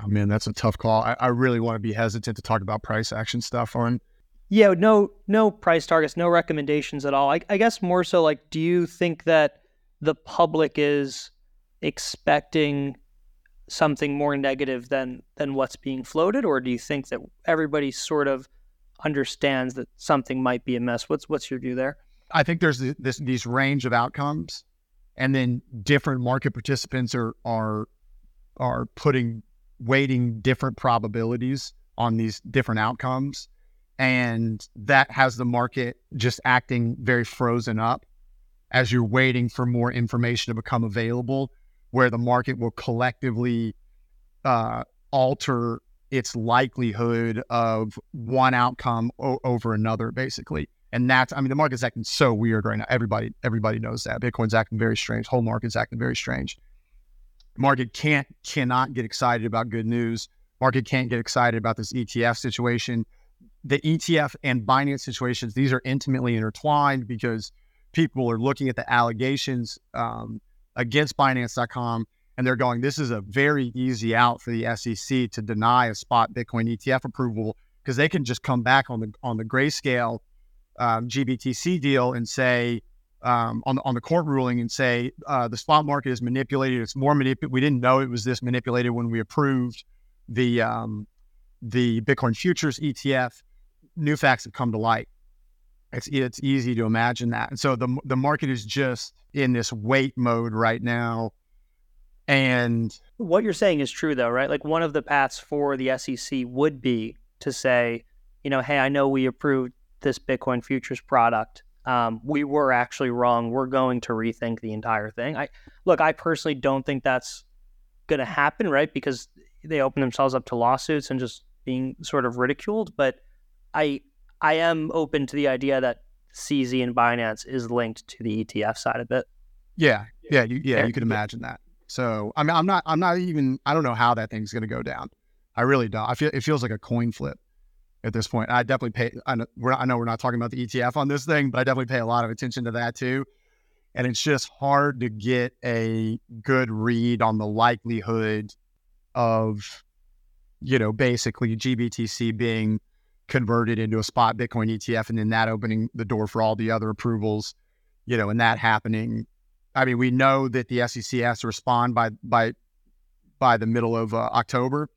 oh man that's a tough call i, I really want to be hesitant to talk about price action stuff on yeah, no, no price targets, no recommendations at all. I, I guess more so like, do you think that the public is expecting something more negative than than what's being floated, or do you think that everybody sort of understands that something might be amiss? What's what's your view there? I think there's this these range of outcomes, and then different market participants are are are putting weighting different probabilities on these different outcomes and that has the market just acting very frozen up as you're waiting for more information to become available, where the market will collectively uh, alter its likelihood of one outcome o- over another, basically. And that's, I mean, the market's acting so weird right now. Everybody, everybody knows that. Bitcoin's acting very strange. Whole market's acting very strange. Market can't, cannot get excited about good news. Market can't get excited about this ETF situation the ETF and Binance situations, these are intimately intertwined because people are looking at the allegations um, against Binance.com and they're going, this is a very easy out for the SEC to deny a spot Bitcoin ETF approval because they can just come back on the on the grayscale um, GBTC deal and say um, on the on the court ruling and say uh, the spot market is manipulated. It's more manipulated. We didn't know it was this manipulated when we approved the um, the Bitcoin futures ETF new facts have come to light. It's it's easy to imagine that. And so the the market is just in this wait mode right now. And what you're saying is true though, right? Like one of the paths for the SEC would be to say, you know, hey, I know we approved this Bitcoin futures product. Um, we were actually wrong. We're going to rethink the entire thing. I look, I personally don't think that's going to happen, right? Because they open themselves up to lawsuits and just being sort of ridiculed. But I I am open to the idea that CZ and Binance is linked to the ETF side of it. Yeah, yeah, you, yeah. You can imagine that. So I mean, I'm not, I'm not even. I don't know how that thing's going to go down. I really don't. I feel it feels like a coin flip at this point. I definitely pay. I know, we're, I know we're not talking about the ETF on this thing, but I definitely pay a lot of attention to that too. And it's just hard to get a good read on the likelihood of, you know, basically GBTC being converted into a spot Bitcoin ETF and then that opening the door for all the other approvals, you know, and that happening. I mean, we know that the SEC has to respond by by by the middle of uh, October,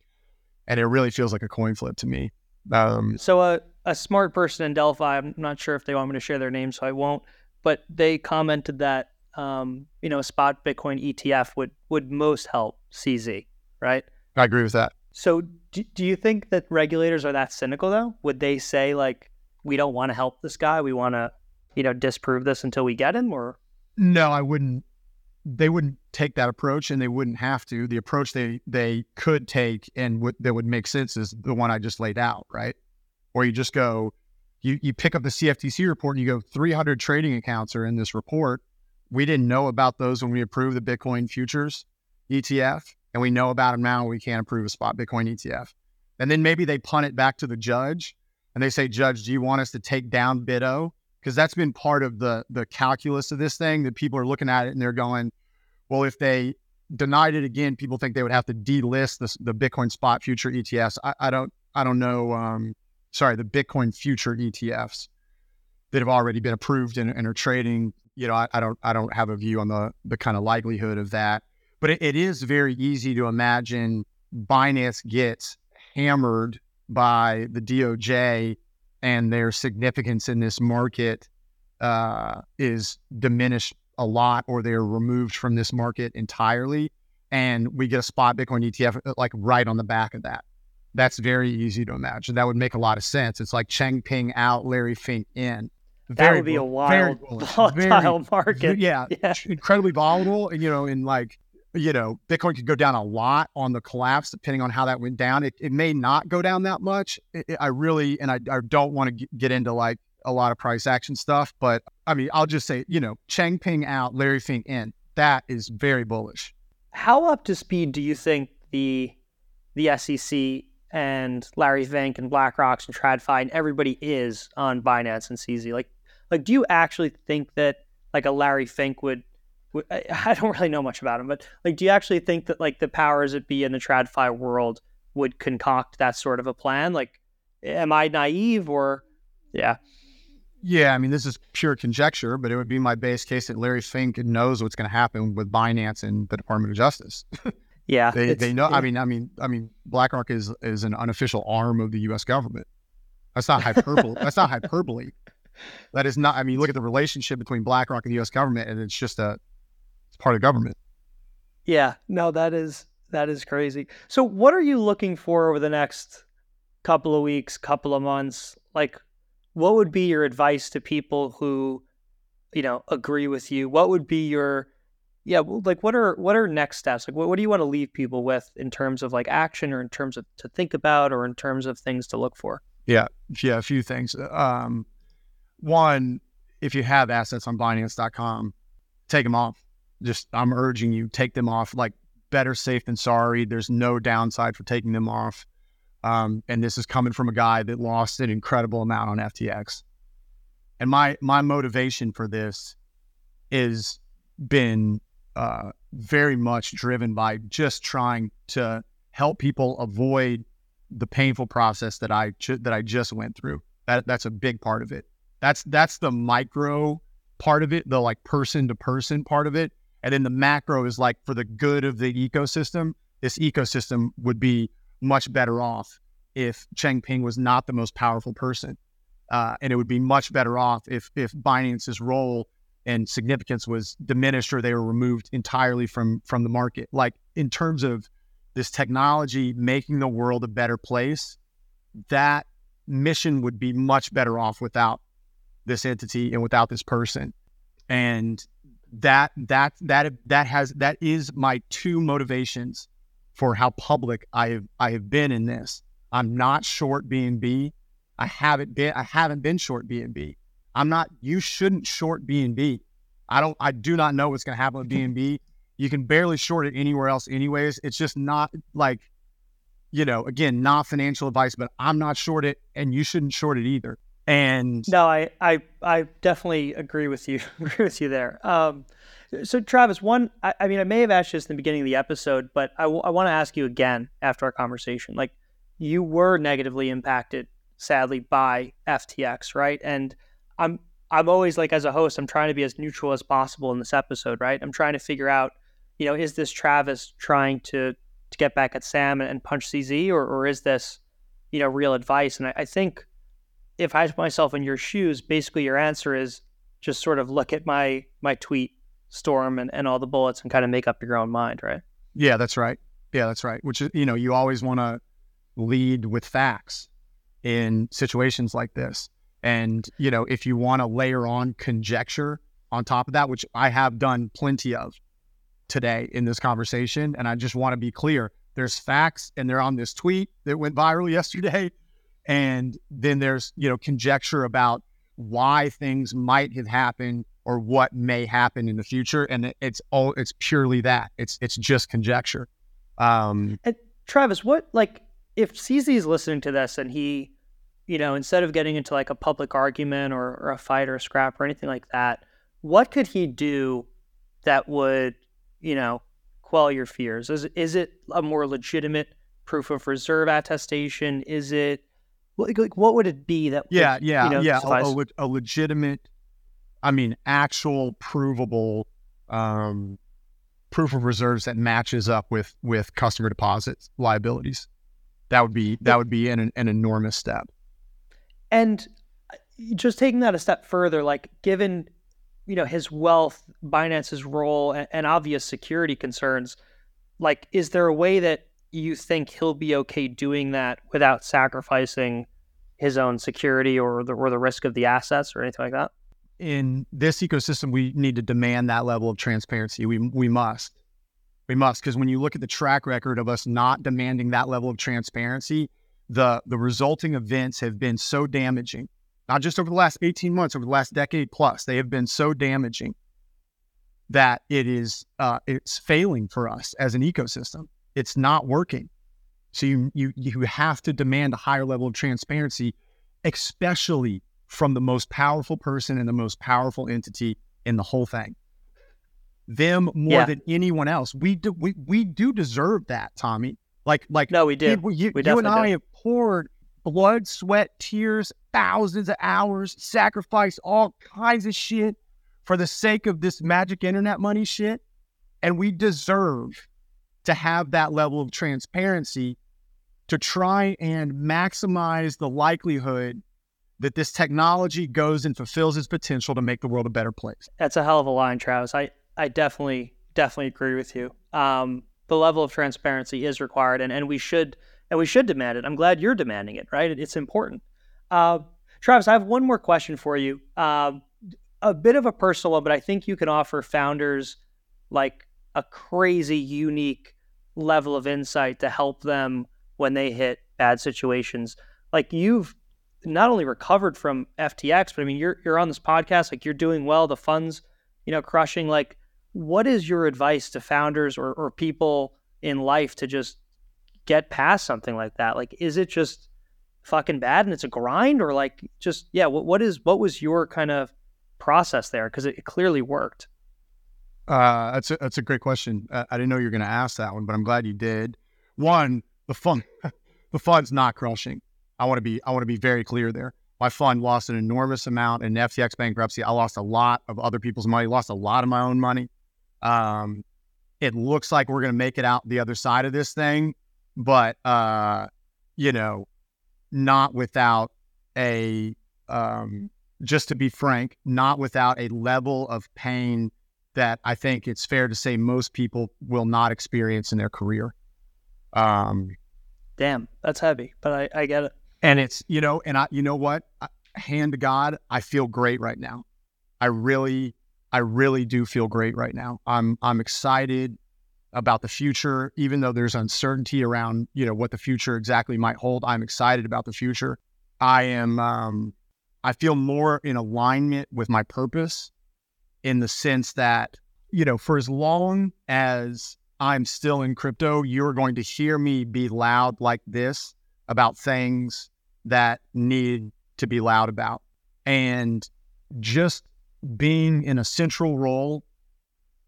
and it really feels like a coin flip to me. Um, so a a smart person in Delphi, I'm not sure if they want me to share their name, so I won't. But they commented that um, you know a spot Bitcoin ETF would would most help CZ, right? I agree with that. So do, do you think that regulators are that cynical though? Would they say like we don't want to help this guy, we want to you know disprove this until we get him, or no, I wouldn't. They wouldn't take that approach, and they wouldn't have to. The approach they they could take and that would make sense is the one I just laid out, right? Or you just go, you you pick up the CFTC report and you go, 300 trading accounts are in this report. We didn't know about those when we approved the Bitcoin futures ETF, and we know about them now. We can't approve a spot Bitcoin ETF. And then maybe they punt it back to the judge, and they say, Judge, do you want us to take down BITO? because that's been part of the the calculus of this thing that people are looking at it and they're going, well, if they denied it again, people think they would have to delist the, the Bitcoin spot future ETFs. I, I don't I don't know. Um, sorry, the Bitcoin future ETFs that have already been approved and, and are trading. You know, I, I, don't I don't have a view on the the kind of likelihood of that, but it, it is very easy to imagine Binance gets hammered by the DOJ and their significance in this market uh, is diminished a lot or they're removed from this market entirely. And we get a spot Bitcoin ETF uh, like right on the back of that. That's very easy to imagine. That would make a lot of sense. It's like Changpeng out, Larry Fink in. Very that would be a wild, volatile very, market. Yeah, yeah, incredibly volatile. And, you know, in like you know, Bitcoin could go down a lot on the collapse, depending on how that went down. It, it may not go down that much. It, it, I really, and I, I don't want to get into like a lot of price action stuff, but I mean, I'll just say, you know, Changpeng out, Larry Fink in. That is very bullish. How up to speed do you think the the SEC and Larry Fink and BlackRock and TradFi and everybody is on Binance and CZ? Like, like, do you actually think that like a Larry Fink would I don't really know much about him, but like, do you actually think that like the powers that be in the TradFi world would concoct that sort of a plan? Like, am I naive or, yeah? Yeah, I mean, this is pure conjecture, but it would be my base case that Larry Fink knows what's going to happen with Binance and the Department of Justice. yeah, they, they know. I mean, I mean, I mean, BlackRock is is an unofficial arm of the U.S. government. That's not hyperbole. that's not hyperbole. That is not. I mean, look at the relationship between BlackRock and the U.S. government, and it's just a it's part of government. Yeah, no, that is that is crazy. So what are you looking for over the next couple of weeks, couple of months? Like what would be your advice to people who you know agree with you? What would be your yeah, like what are what are next steps? Like what, what do you want to leave people with in terms of like action or in terms of to think about or in terms of things to look for? Yeah, yeah, a few things. Um, one, if you have assets on Binance.com, take them off just I'm urging you take them off. Like better safe than sorry. There's no downside for taking them off. Um, and this is coming from a guy that lost an incredible amount on FTX. And my my motivation for this is been uh, very much driven by just trying to help people avoid the painful process that I that I just went through. That that's a big part of it. That's that's the micro part of it, the like person to person part of it. And then the macro is like for the good of the ecosystem, this ecosystem would be much better off if Changpeng was not the most powerful person. Uh, and it would be much better off if if Binance's role and significance was diminished or they were removed entirely from from the market. Like in terms of this technology making the world a better place, that mission would be much better off without this entity and without this person. And that that that that has that is my two motivations for how public I have I have been in this. I'm not short BNB. I haven't been I haven't been short BNB. I'm not you shouldn't short BNB. I don't. I do not know what's going to happen with BNB. You can barely short it anywhere else, anyways. It's just not like, you know, again, not financial advice, but I'm not short it, and you shouldn't short it either. And no, I I, I definitely agree with you. agree with you there. Um, so Travis, one, I, I, mean, I may have asked this in the beginning of the episode, but I, w- I want to ask you again after our conversation. Like, you were negatively impacted, sadly, by FTX, right? And I'm I'm always like as a host, I'm trying to be as neutral as possible in this episode, right? I'm trying to figure out, you know, is this Travis trying to to get back at Sam and, and punch CZ, or or is this, you know, real advice? And I, I think if I put myself in your shoes, basically your answer is just sort of look at my my tweet storm and, and all the bullets and kind of make up your own mind, right? Yeah, that's right. Yeah, that's right. Which is, you know, you always want to lead with facts in situations like this. And, you know, if you want to layer on conjecture on top of that, which I have done plenty of today in this conversation, and I just want to be clear there's facts and they're on this tweet that went viral yesterday. And then there's, you know, conjecture about why things might have happened or what may happen in the future. And it's all, it's purely that it's, it's just conjecture. Um, and Travis, what, like, if CZ is listening to this and he, you know, instead of getting into like a public argument or, or a fight or a scrap or anything like that, what could he do that would, you know, quell your fears? Is is it a more legitimate proof of reserve attestation? Is it like what would it be that? Yeah, would, yeah, you know, yeah. A, a, a, legitimate, I mean, actual provable um, proof of reserves that matches up with with customer deposits liabilities. That would be that would be an, an enormous step. And uh, just taking that a step further, like given you know his wealth, Binance's role, and, and obvious security concerns, like is there a way that you think he'll be okay doing that without sacrificing his own security or the or the risk of the assets or anything like that? In this ecosystem, we need to demand that level of transparency. We we must. We must, because when you look at the track record of us not demanding that level of transparency, the the resulting events have been so damaging. Not just over the last 18 months, over the last decade plus, they have been so damaging that it is uh, it's failing for us as an ecosystem. It's not working. So you you you have to demand a higher level of transparency, especially from the most powerful person and the most powerful entity in the whole thing them more yeah. than anyone else. We do we, we do deserve that, Tommy. Like like no, we do. You, you, we you and I do. have poured blood, sweat, tears, thousands of hours, sacrificed all kinds of shit for the sake of this magic internet money shit, and we deserve to have that level of transparency to try and maximize the likelihood that this technology goes and fulfills its potential to make the world a better place. That's a hell of a line, Travis. I I definitely definitely agree with you. Um, the level of transparency is required, and, and we should and we should demand it. I'm glad you're demanding it. Right, it's important. Uh, Travis, I have one more question for you. Uh, a bit of a personal one, but I think you can offer founders like a crazy, unique level of insight to help them when they hit bad situations. Like you've not only recovered from FTX, but I mean you're you're on this podcast, like you're doing well, the funds, you know, crushing. Like what is your advice to founders or, or people in life to just get past something like that? Like, is it just fucking bad and it's a grind, or like just yeah? What what is what was your kind of process there? Because it, clearly worked. Uh, that's a, that's a great question. Uh, I didn't know you were going to ask that one, but I'm glad you did. One, the fund, the fund's not crushing. I want to be I want to be very clear there. My fund lost an enormous amount in FTX bankruptcy. I lost a lot of other people's money. Lost a lot of my own money. Um, it looks like we're going to make it out the other side of this thing, but uh, you know, not without a um, just to be frank, not without a level of pain that I think it's fair to say most people will not experience in their career. Um, Damn, that's heavy, but I, I get it. And it's you know, and I you know what, hand to God, I feel great right now. I really I really do feel great right now. I'm I'm excited about the future, even though there's uncertainty around you know what the future exactly might hold. I'm excited about the future. I am. Um, I feel more in alignment with my purpose in the sense that, you know, for as long as I'm still in crypto, you're going to hear me be loud like this about things that need to be loud about. And just being in a central role,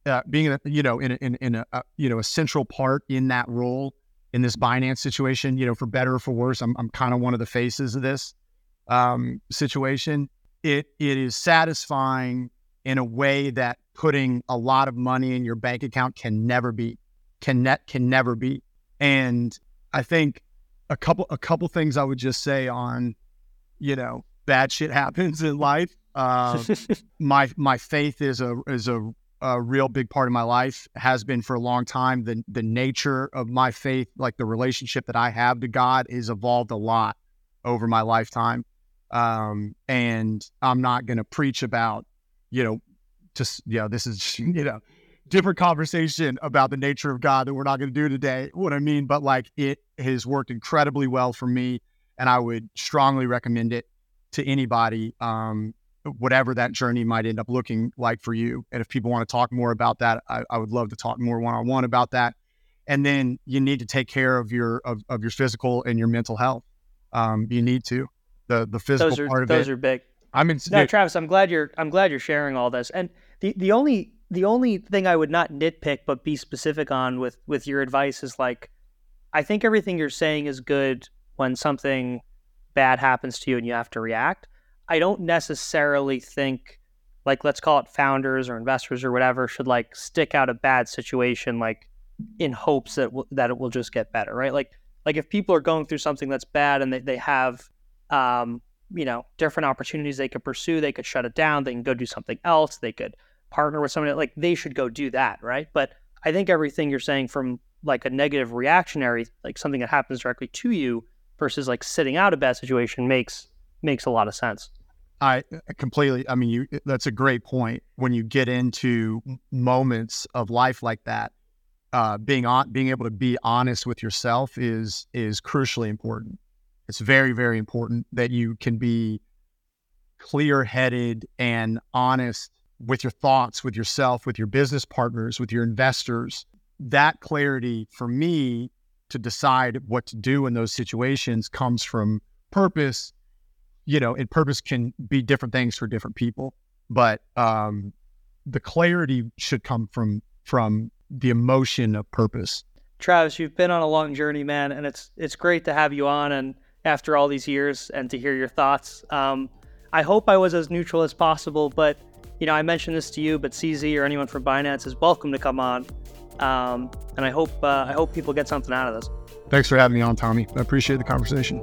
uh, being, a, you know, in, a, in, in a, a, you know, a central part in that role in this Binance situation, you know, for better or for worse, I'm, I'm kind of one of the faces of this um, situation. It, it is satisfying in a way that putting a lot of money in your bank account can never be, can net can never be. And I think a couple a couple things I would just say on, you know, bad shit happens in life. Uh, my my faith is a is a, a real big part of my life. Has been for a long time. The the nature of my faith, like the relationship that I have to God, has evolved a lot over my lifetime. Um, and I'm not going to preach about, you know, just you know, this is you know different conversation about the nature of God that we're not going to do today. What I mean, but like it has worked incredibly well for me, and I would strongly recommend it to anybody, um, whatever that journey might end up looking like for you. And if people want to talk more about that, I, I would love to talk more one on one about that. And then you need to take care of your of, of your physical and your mental health. Um, you need to the the physical those are, part of those it. are big. I mean, No, Travis, I'm glad you're I'm glad you're sharing all this. And the the only the only thing I would not nitpick but be specific on with with your advice is like I think everything you're saying is good when something bad happens to you and you have to react. I don't necessarily think like let's call it founders or investors or whatever should like stick out a bad situation like in hopes that w- that it will just get better, right? Like like if people are going through something that's bad and they, they have um you know different opportunities they could pursue they could shut it down they can go do something else they could partner with somebody like they should go do that right but i think everything you're saying from like a negative reactionary like something that happens directly to you versus like sitting out a bad situation makes makes a lot of sense I completely. I mean, you. That's a great point. When you get into moments of life like that, uh, being on, being able to be honest with yourself is is crucially important. It's very, very important that you can be clear headed and honest with your thoughts, with yourself, with your business partners, with your investors. That clarity for me to decide what to do in those situations comes from purpose. You know, and purpose can be different things for different people, but um, the clarity should come from from the emotion of purpose. travis you've been on a long journey man and it's it's great to have you on and after all these years and to hear your thoughts um, i hope i was as neutral as possible but you know i mentioned this to you but cz or anyone from binance is welcome to come on um, and i hope uh, i hope people get something out of this Thanks for having me on, Tommy. I appreciate the conversation.